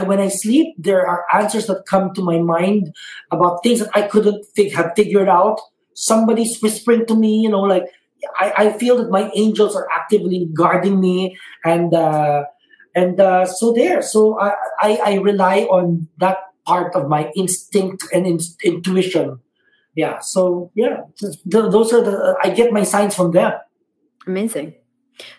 when I sleep. There are answers that come to my mind about things that I couldn't fig- have figured out. Somebody's whispering to me, you know, like I, I feel that my angels are actively guarding me, and uh, and uh, so there. So I, I, I rely on that part of my instinct and in, intuition yeah so yeah those are the i get my signs from them amazing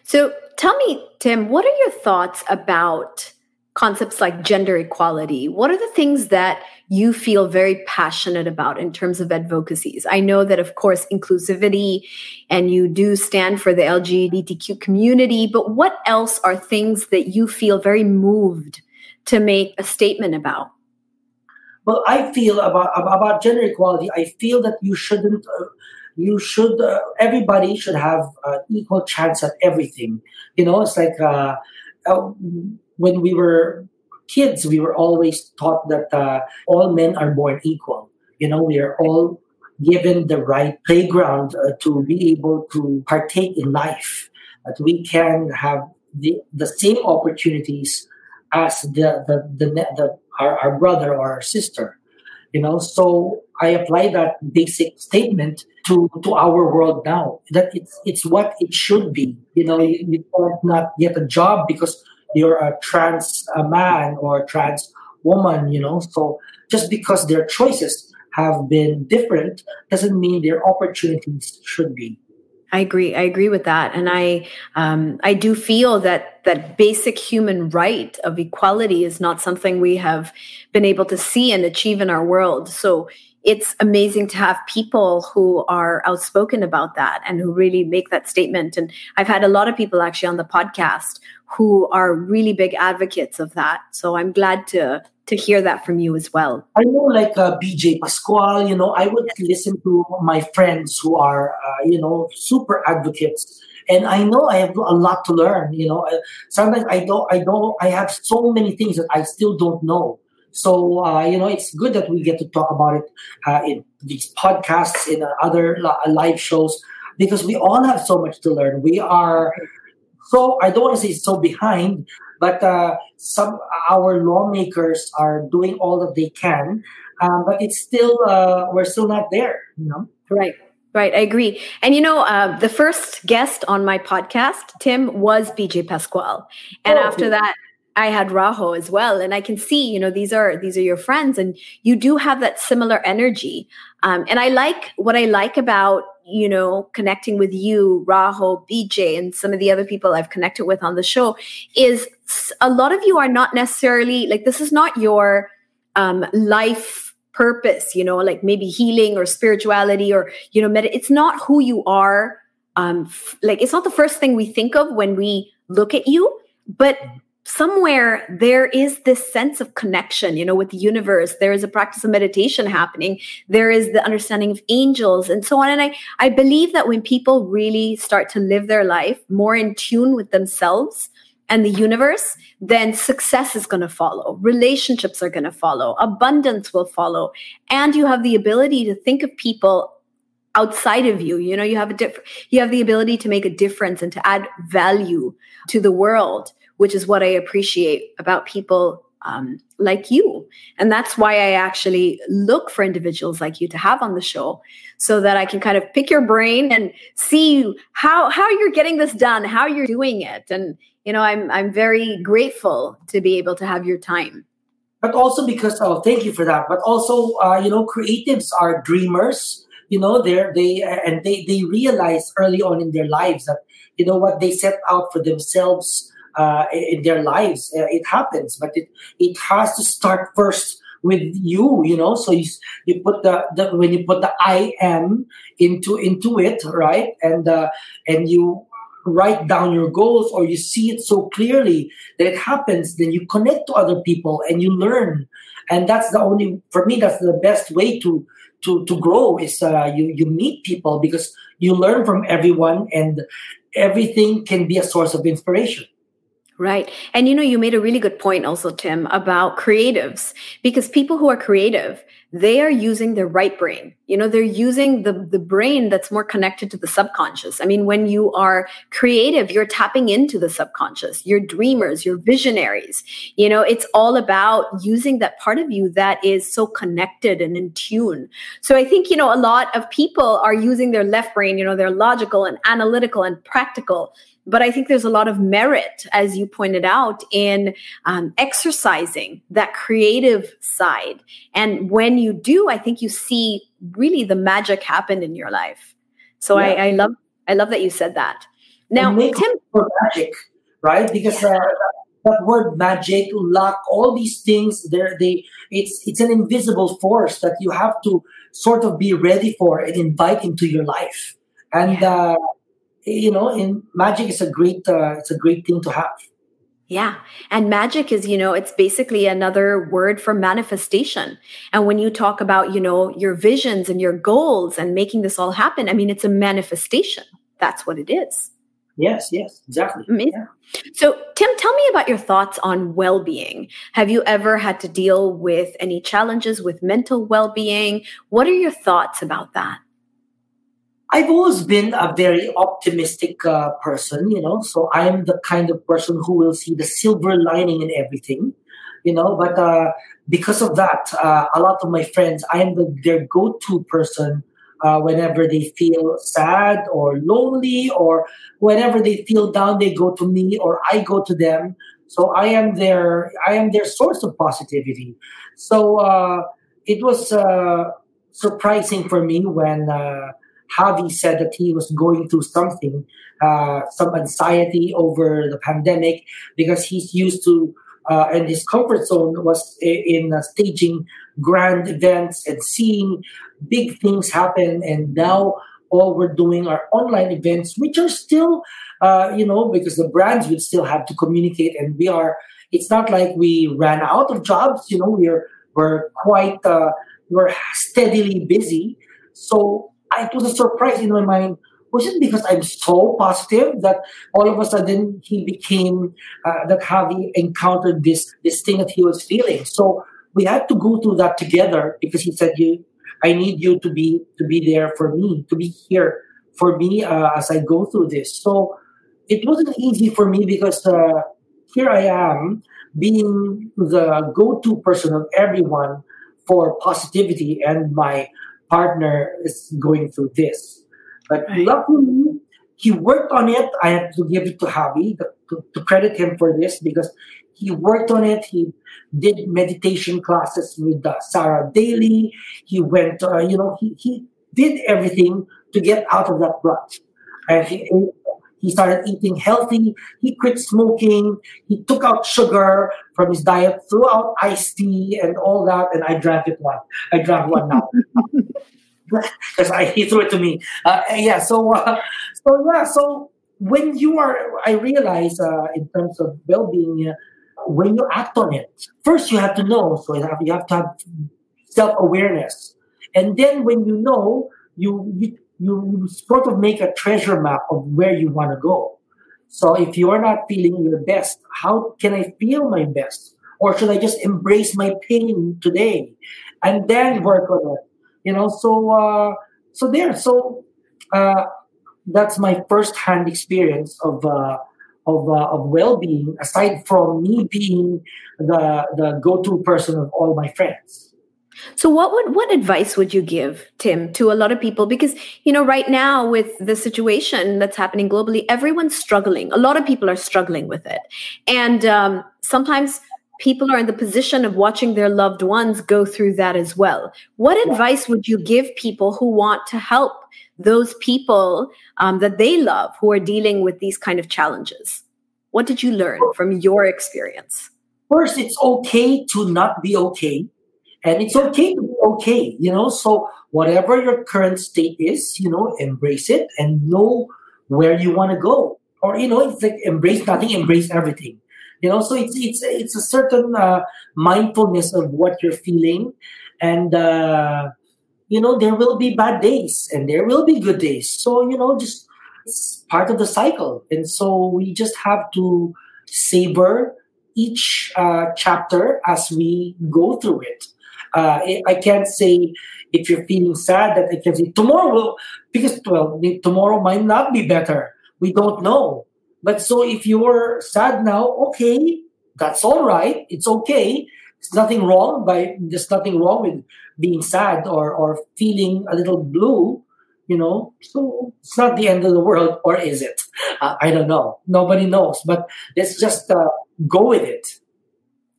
so tell me, Tim, what are your thoughts about concepts like gender equality? What are the things that you feel very passionate about in terms of advocacies? I know that, of course, inclusivity and you do stand for the LGBTQ community, but what else are things that you feel very moved to make a statement about? Well, I feel about about gender equality. I feel that you shouldn't. Uh, you should. Uh, everybody should have uh, equal chance at everything. You know, it's like uh, uh, when we were kids, we were always taught that uh, all men are born equal. You know, we are all given the right playground to be able to partake in life. That we can have the, the same opportunities as the the, the, the our, our brother or our sister you know? So i apply that basic statement to to our world now that it's it's what it should be. You know you, you not get a job because you're a trans a man or a trans woman you know? So just because their choices have been different doesn't mean their opportunities should be I agree. I agree with that, and I um, I do feel that that basic human right of equality is not something we have been able to see and achieve in our world. So it's amazing to have people who are outspoken about that and who really make that statement. And I've had a lot of people actually on the podcast who are really big advocates of that. So I'm glad to to hear that from you as well. I know, like uh, BJ Pascual, you know, I would listen to my friends who are, uh, you know, super advocates. And I know I have a lot to learn. You know, sometimes I don't, I don't, I have so many things that I still don't know. So uh, you know, it's good that we get to talk about it uh, in these podcasts, in other live shows, because we all have so much to learn. We are so I don't want to say so behind, but uh, some our lawmakers are doing all that they can, um, but it's still uh, we're still not there. You know, right. Right, I agree. And you know, uh, the first guest on my podcast, Tim, was BJ Pascual, and oh, after that, I had Rajo as well, and I can see, you know, these are these are your friends, and you do have that similar energy. Um, and I like what I like about you know, connecting with you, Rajo, BJ, and some of the other people I've connected with on the show is a lot of you are not necessarily like this is not your um, life purpose, you know, like maybe healing or spirituality or, you know, med- it's not who you are. Um, f- like it's not the first thing we think of when we look at you, but somewhere there is this sense of connection you know with the universe. There is a practice of meditation happening. There is the understanding of angels and so on. And i i believe that when people really start to live their life more in tune with themselves and the universe then success is going to follow. Relationships are going to follow. Abundance will follow. And you have the ability to think of people outside of you. You know you have a different you have the ability to make a difference and to add value to the world which is what I appreciate about people um, like you. And that's why I actually look for individuals like you to have on the show so that I can kind of pick your brain and see how, how you're getting this done, how you're doing it. And, you know, I'm, I'm very grateful to be able to have your time. But also because, oh, thank you for that. But also, uh, you know, creatives are dreamers you know they're they and they they realize early on in their lives that you know what they set out for themselves uh, in their lives. Uh, it happens, but it it has to start first with you. You know, so you you put the, the when you put the I am into into it, right, and uh, and you write down your goals or you see it so clearly that it happens then you connect to other people and you learn and that's the only for me that's the best way to to to grow is uh, you you meet people because you learn from everyone and everything can be a source of inspiration Right. And you know, you made a really good point also, Tim, about creatives, because people who are creative, they are using their right brain. You know, they're using the, the brain that's more connected to the subconscious. I mean, when you are creative, you're tapping into the subconscious. You're dreamers, you're visionaries. You know, it's all about using that part of you that is so connected and in tune. So I think, you know, a lot of people are using their left brain, you know, they're logical and analytical and practical but I think there's a lot of merit, as you pointed out, in um, exercising that creative side. And when you do, I think you see really the magic happen in your life. So yeah. I, I love I love that you said that. Now, Tim, magic, right? Because uh, that word magic, luck, all these things, they're, they it's it's an invisible force that you have to sort of be ready for and invite into your life. And uh, you know, in magic is a great uh, it's a great thing to have. Yeah. And magic is, you know, it's basically another word for manifestation. And when you talk about, you know, your visions and your goals and making this all happen, I mean, it's a manifestation. That's what it is. Yes, yes, exactly. Yeah. So, Tim, tell me about your thoughts on well being. Have you ever had to deal with any challenges with mental well being? What are your thoughts about that? I've always been a very optimistic uh, person, you know, so I'm the kind of person who will see the silver lining in everything, you know, but uh, because of that, uh, a lot of my friends, I am the, their go to person uh, whenever they feel sad or lonely or whenever they feel down, they go to me or I go to them. So I am their, I am their source of positivity. So uh, it was uh, surprising for me when, Javi said that he was going through something, uh, some anxiety over the pandemic because he's used to, uh, and his comfort zone was in, uh, staging grand events and seeing big things happen. And now all we're doing are online events, which are still, uh, you know, because the brands will still have to communicate, and we are. It's not like we ran out of jobs. You know, we're we're quite uh, we're steadily busy. So it was a surprise in my mind. Was it because I'm so positive that all of a sudden he became uh, that Javi encountered this this thing that he was feeling? So we had to go through that together because he said, "You, I need you to be to be there for me, to be here for me uh, as I go through this." So it wasn't easy for me because uh, here I am being the go-to person of everyone for positivity, and my partner is going through this. But luckily, he worked on it. I have to give it to Javi to, to, credit him for this because he worked on it. He did meditation classes with uh, Sarah Daily. He went, uh, you know, he, he did everything to get out of that rut. And he, he started eating healthy. He quit smoking. He took out sugar from his diet, threw out iced tea and all that. And I drank it one. I drank one now. Because he threw it to me. Uh, yeah. So, uh, so yeah. So when you are, I realize uh, in terms of well-being, uh, when you act on it, first you have to know. So you have, you have to have self-awareness, and then when you know, you, you you sort of make a treasure map of where you want to go. So if you're not feeling your best, how can I feel my best? Or should I just embrace my pain today and then work on it? You know, so uh, so there. So uh, that's my first-hand experience of uh, of, uh, of well-being. Aside from me being the the go-to person of all my friends. So what would what advice would you give, Tim, to a lot of people? Because you know, right now with the situation that's happening globally, everyone's struggling. A lot of people are struggling with it, and um, sometimes people are in the position of watching their loved ones go through that as well. What yeah. advice would you give people who want to help those people um, that they love who are dealing with these kind of challenges? What did you learn from your experience? First, it's okay to not be okay and it's okay to be okay, you know. So whatever your current state is, you know, embrace it and know where you want to go. Or you know, it's like embrace nothing, embrace everything. You know, so it's it's it's a certain uh, mindfulness of what you're feeling, and uh, you know there will be bad days and there will be good days. So you know, just it's part of the cycle, and so we just have to savor each uh, chapter as we go through it uh, I can't say if you're feeling sad that I can say tomorrow will, because well, tomorrow might not be better. We don't know. But so if you're sad now, okay, that's all right. It's okay. It's nothing wrong by there's nothing wrong with being sad or or feeling a little blue. You know, so it's not the end of the world, or is it? Uh, I don't know. Nobody knows. But let's just uh, go with it.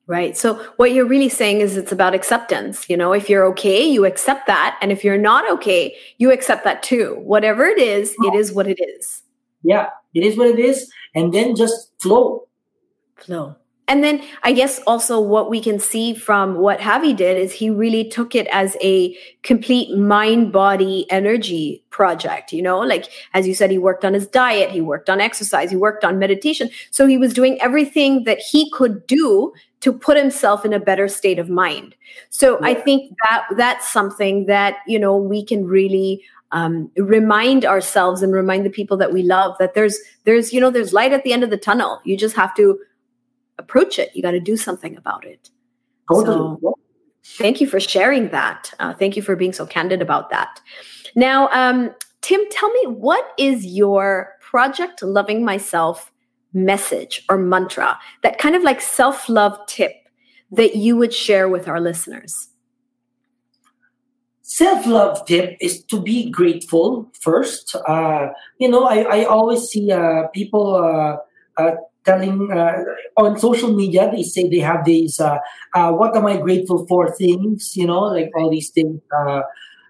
Right. So what you're really saying is it's about acceptance. You know, if you're okay, you accept that. And if you're not okay, you accept that too. Whatever it is, it is what it is. Yeah, it is what it is, and then just flow. Flow. And then I guess also what we can see from what Javi did is he really took it as a complete mind body energy project, you know, like as you said, he worked on his diet, he worked on exercise, he worked on meditation. So he was doing everything that he could do to put himself in a better state of mind. So yeah. I think that that's something that, you know, we can really um, remind ourselves and remind the people that we love that there's there's you know there's light at the end of the tunnel you just have to approach it. You got to do something about it. So, thank you for sharing that. Uh, thank you for being so candid about that. Now, um, Tim, tell me what is your project loving myself message or mantra, that kind of like self love tip that you would share with our listeners? Self love tip is to be grateful first. Uh, you know, I, I always see uh, people uh, uh telling uh, on social media they say they have these uh, what am i grateful for things you know like all these things uh,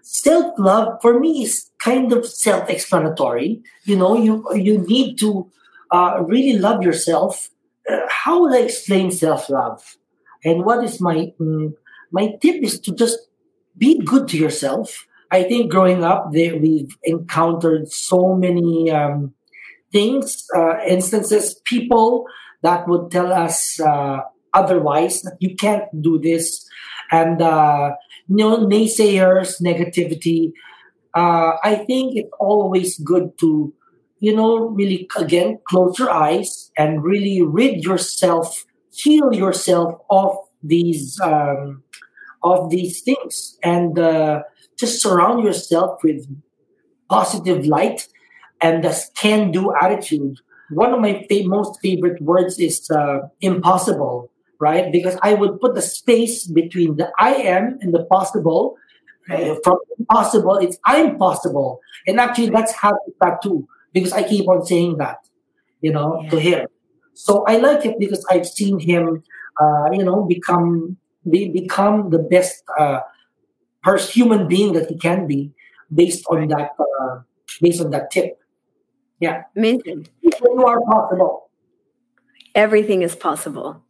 self-love for me is kind of self-explanatory you know you you need to uh, really love yourself uh, how will i explain self-love? And what is my mm, my tip is to just be good to yourself. I think growing up they, we've encountered so many um, things, uh, instances, people that would tell us uh, otherwise that you can't do this, and uh, you know naysayers, negativity. Uh, I think it's always good to, you know, really again close your eyes and really rid yourself, heal yourself of these um, of these things, and uh, just surround yourself with positive light and the can do attitude. One of my fa- most favorite words is uh, impossible, right? Because I would put the space between the I am and the possible. Uh, from impossible, it's I'm possible. And actually, that's how that too, because I keep on saying that, you know, yeah. to him. So I like it because I've seen him, uh, you know, become be, become the best uh, person, human being that he can be based on that uh, based on that tip. Yeah. Amazing. You are possible. Everything is possible.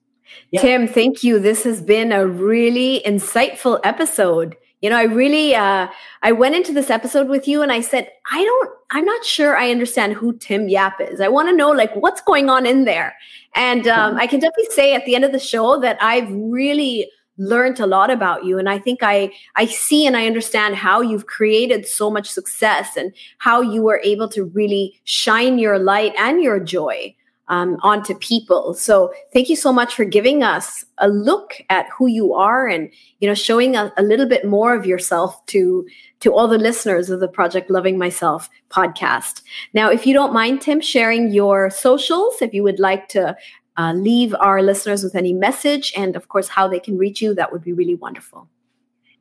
Yeah. Tim, thank you. This has been a really insightful episode. You know, I really uh I went into this episode with you and I said, I don't I'm not sure I understand who Tim Yap is. I want to know like what's going on in there. And um, I can definitely say at the end of the show that I've really learned a lot about you and i think i i see and i understand how you've created so much success and how you were able to really shine your light and your joy um, onto people so thank you so much for giving us a look at who you are and you know showing a, a little bit more of yourself to to all the listeners of the project loving myself podcast now if you don't mind tim sharing your socials if you would like to uh, leave our listeners with any message and, of course, how they can reach you, that would be really wonderful.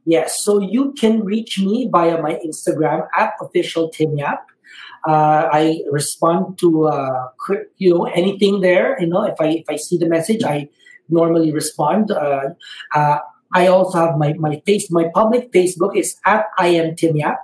Yes, so you can reach me via my Instagram at official Tim Yap. Uh, I respond to uh, you know anything there. You know, if I if I see the message, I normally respond. Uh, uh, I also have my my face my public Facebook is at I am Tim Yap,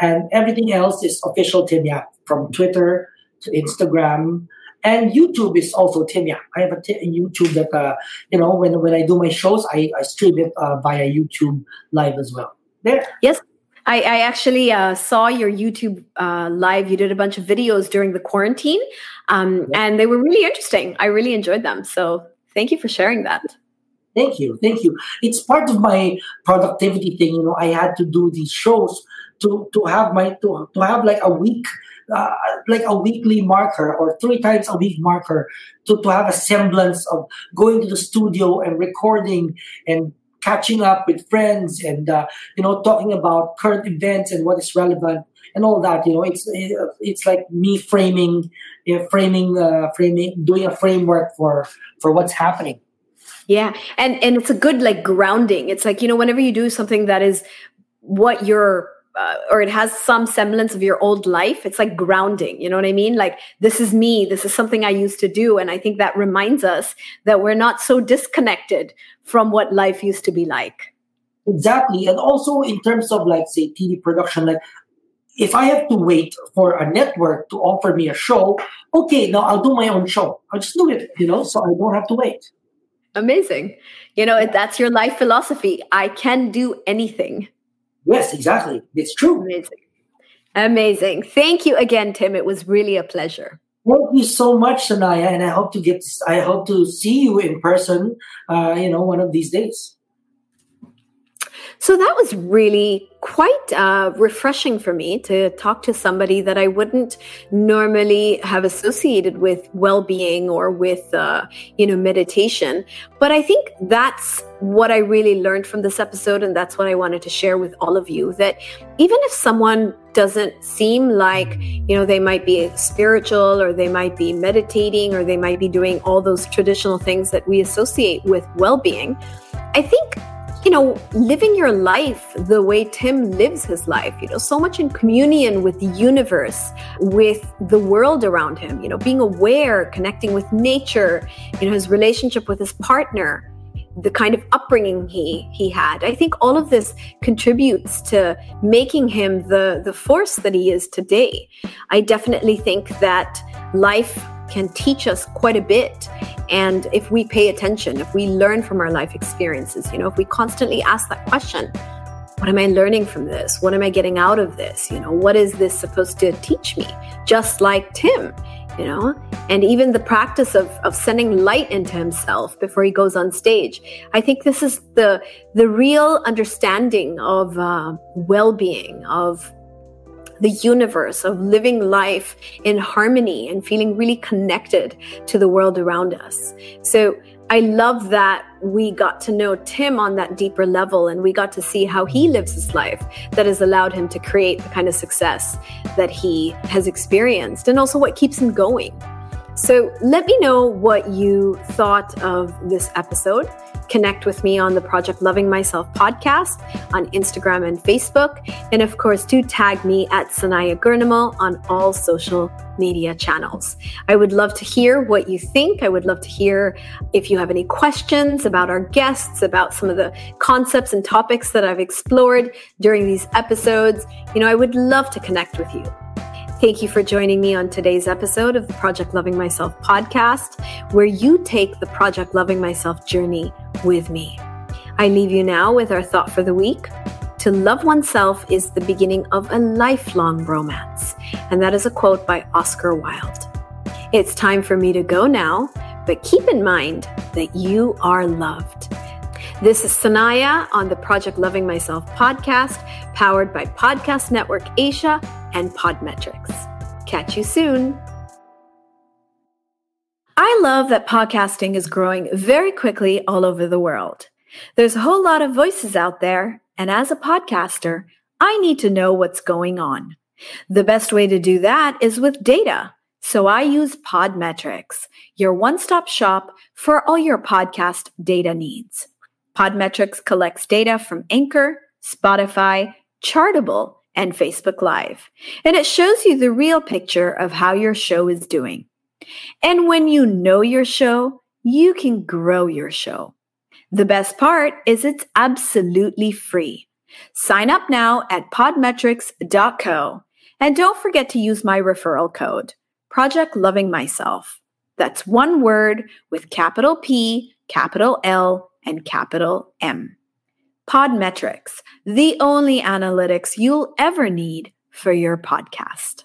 and everything else is official Tim Yap from Twitter to Instagram and YouTube is also Tim Yap. I have a YouTube that uh, you know when when I do my shows, I, I stream it uh, via YouTube live as well. There. Yes, I, I actually uh, saw your YouTube uh, live. You did a bunch of videos during the quarantine, um, and they were really interesting. I really enjoyed them. So thank you for sharing that. Thank you, thank you. It's part of my productivity thing. You know, I had to do these shows to to have my to, to have like a week uh, like a weekly marker or three times a week marker to, to have a semblance of going to the studio and recording and catching up with friends and uh, you know talking about current events and what is relevant and all that you know it's it's like me framing you know, framing uh, framing doing a framework for for what's happening. Yeah and and it's a good like grounding. It's like you know whenever you do something that is what you're uh, or it has some semblance of your old life it's like grounding you know what i mean like this is me this is something i used to do and i think that reminds us that we're not so disconnected from what life used to be like exactly and also in terms of like say tv production like if I have to wait for a network to offer me a show, okay, now I'll do my own show. I'll just do it, you know, so I don't have to wait. Amazing. You know, that's your life philosophy. I can do anything. Yes, exactly. It's true. Amazing. Amazing. Thank you again, Tim. It was really a pleasure. Thank you so much, Sanaya, and I hope to get. I hope to see you in person. Uh, you know, one of these days. So that was really quite uh, refreshing for me to talk to somebody that I wouldn't normally have associated with well-being or with, uh, you know, meditation. But I think that's what I really learned from this episode, and that's what I wanted to share with all of you. That even if someone doesn't seem like you know they might be spiritual or they might be meditating or they might be doing all those traditional things that we associate with well-being i think you know, living your life the way Tim lives his life, you know, so much in communion with the universe, with the world around him, you know, being aware, connecting with nature, you know, his relationship with his partner, the kind of upbringing he he had. I think all of this contributes to making him the the force that he is today. I definitely think that life can teach us quite a bit. And if we pay attention, if we learn from our life experiences, you know, if we constantly ask that question, what am I learning from this? What am I getting out of this? You know, what is this supposed to teach me? Just like Tim, you know, and even the practice of, of sending light into himself before he goes on stage. I think this is the, the real understanding of uh, well-being, of the universe, of living life in harmony and feeling really connected to the world around us. So I love that we got to know Tim on that deeper level and we got to see how he lives his life that has allowed him to create the kind of success that he has experienced and also what keeps him going. So let me know what you thought of this episode. Connect with me on the Project Loving Myself podcast on Instagram and Facebook. And of course, do tag me at Sanaya Gurnamal on all social media channels. I would love to hear what you think. I would love to hear if you have any questions about our guests, about some of the concepts and topics that I've explored during these episodes. You know, I would love to connect with you. Thank you for joining me on today's episode of the Project Loving Myself podcast, where you take the Project Loving Myself journey with me. I leave you now with our thought for the week. To love oneself is the beginning of a lifelong romance. And that is a quote by Oscar Wilde. It's time for me to go now, but keep in mind that you are loved. This is Sanaya on the Project Loving Myself podcast, powered by Podcast Network Asia and Podmetrics. Catch you soon. I love that podcasting is growing very quickly all over the world. There's a whole lot of voices out there, and as a podcaster, I need to know what's going on. The best way to do that is with data. So I use Podmetrics, your one stop shop for all your podcast data needs. Podmetrics collects data from Anchor, Spotify, Chartable, and Facebook Live. And it shows you the real picture of how your show is doing. And when you know your show, you can grow your show. The best part is it's absolutely free. Sign up now at podmetrics.co. And don't forget to use my referral code, Project Loving Myself. That's one word with capital P, capital L, and capital M. Podmetrics, the only analytics you'll ever need for your podcast.